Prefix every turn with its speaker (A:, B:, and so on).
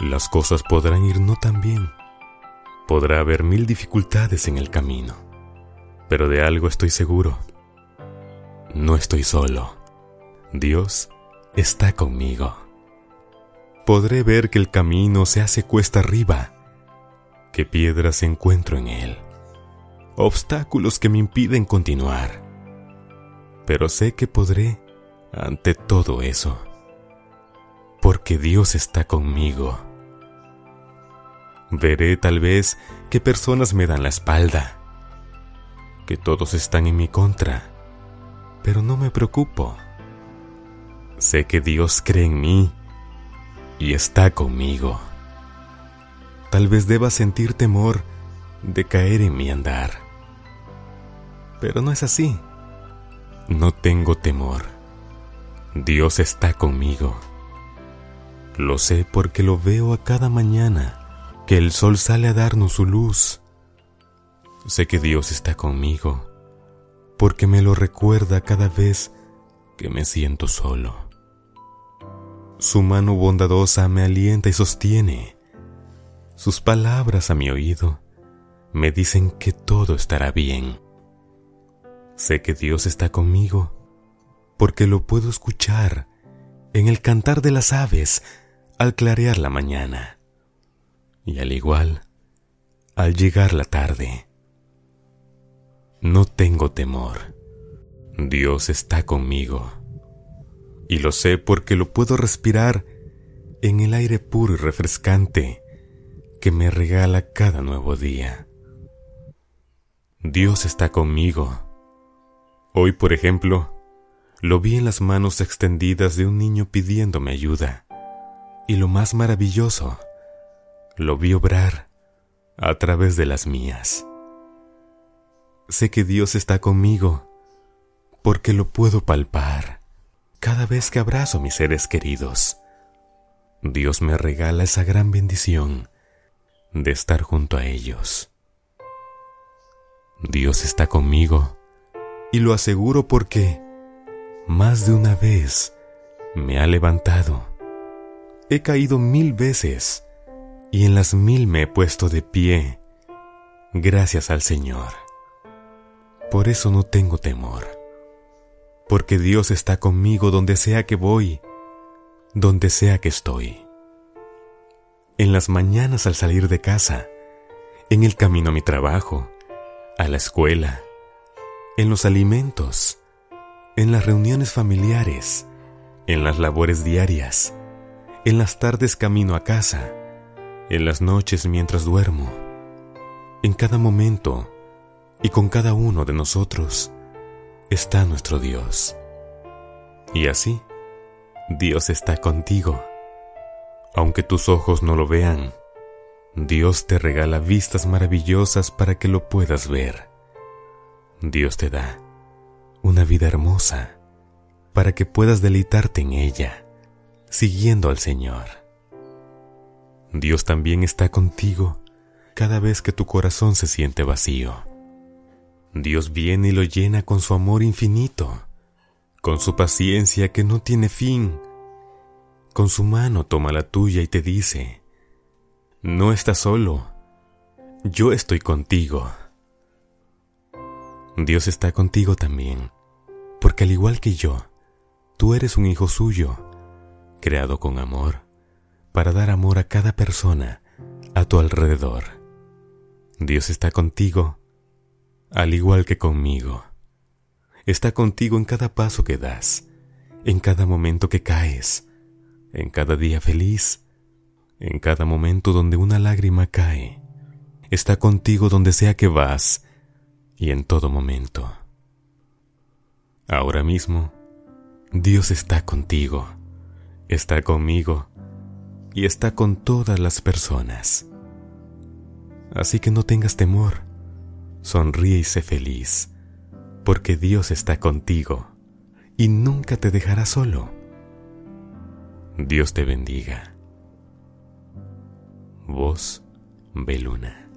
A: Las cosas podrán ir no tan bien. Podrá haber mil dificultades en el camino. Pero de algo estoy seguro. No estoy solo. Dios está conmigo. Podré ver que el camino se hace cuesta arriba, que piedras encuentro en él, obstáculos que me impiden continuar. Pero sé que podré ante todo eso, porque Dios está conmigo. Veré tal vez que personas me dan la espalda, que todos están en mi contra, pero no me preocupo. Sé que Dios cree en mí y está conmigo. Tal vez deba sentir temor de caer en mi andar, pero no es así. No tengo temor. Dios está conmigo. Lo sé porque lo veo a cada mañana que el sol sale a darnos su luz. Sé que Dios está conmigo porque me lo recuerda cada vez que me siento solo. Su mano bondadosa me alienta y sostiene. Sus palabras a mi oído me dicen que todo estará bien. Sé que Dios está conmigo porque lo puedo escuchar en el cantar de las aves al clarear la mañana y al igual al llegar la tarde. No tengo temor. Dios está conmigo. Y lo sé porque lo puedo respirar en el aire puro y refrescante que me regala cada nuevo día. Dios está conmigo. Hoy, por ejemplo, lo vi en las manos extendidas de un niño pidiéndome ayuda. Y lo más maravilloso, lo vi obrar a través de las mías. Sé que Dios está conmigo porque lo puedo palpar cada vez que abrazo a mis seres queridos. Dios me regala esa gran bendición de estar junto a ellos. Dios está conmigo y lo aseguro porque más de una vez me ha levantado. He caído mil veces y en las mil me he puesto de pie, gracias al Señor. Por eso no tengo temor, porque Dios está conmigo donde sea que voy, donde sea que estoy. En las mañanas al salir de casa, en el camino a mi trabajo, a la escuela, en los alimentos, en las reuniones familiares, en las labores diarias, en las tardes camino a casa, en las noches mientras duermo, en cada momento y con cada uno de nosotros está nuestro Dios. Y así, Dios está contigo. Aunque tus ojos no lo vean, Dios te regala vistas maravillosas para que lo puedas ver. Dios te da una vida hermosa para que puedas deleitarte en ella, siguiendo al Señor. Dios también está contigo cada vez que tu corazón se siente vacío. Dios viene y lo llena con su amor infinito, con su paciencia que no tiene fin. Con su mano toma la tuya y te dice, no estás solo, yo estoy contigo. Dios está contigo también, porque al igual que yo, tú eres un hijo suyo, creado con amor, para dar amor a cada persona a tu alrededor. Dios está contigo, al igual que conmigo. Está contigo en cada paso que das, en cada momento que caes, en cada día feliz, en cada momento donde una lágrima cae. Está contigo donde sea que vas, y en todo momento. Ahora mismo, Dios está contigo, está conmigo y está con todas las personas. Así que no tengas temor, sonríe y sé feliz, porque Dios está contigo y nunca te dejará solo. Dios te bendiga. Voz Beluna.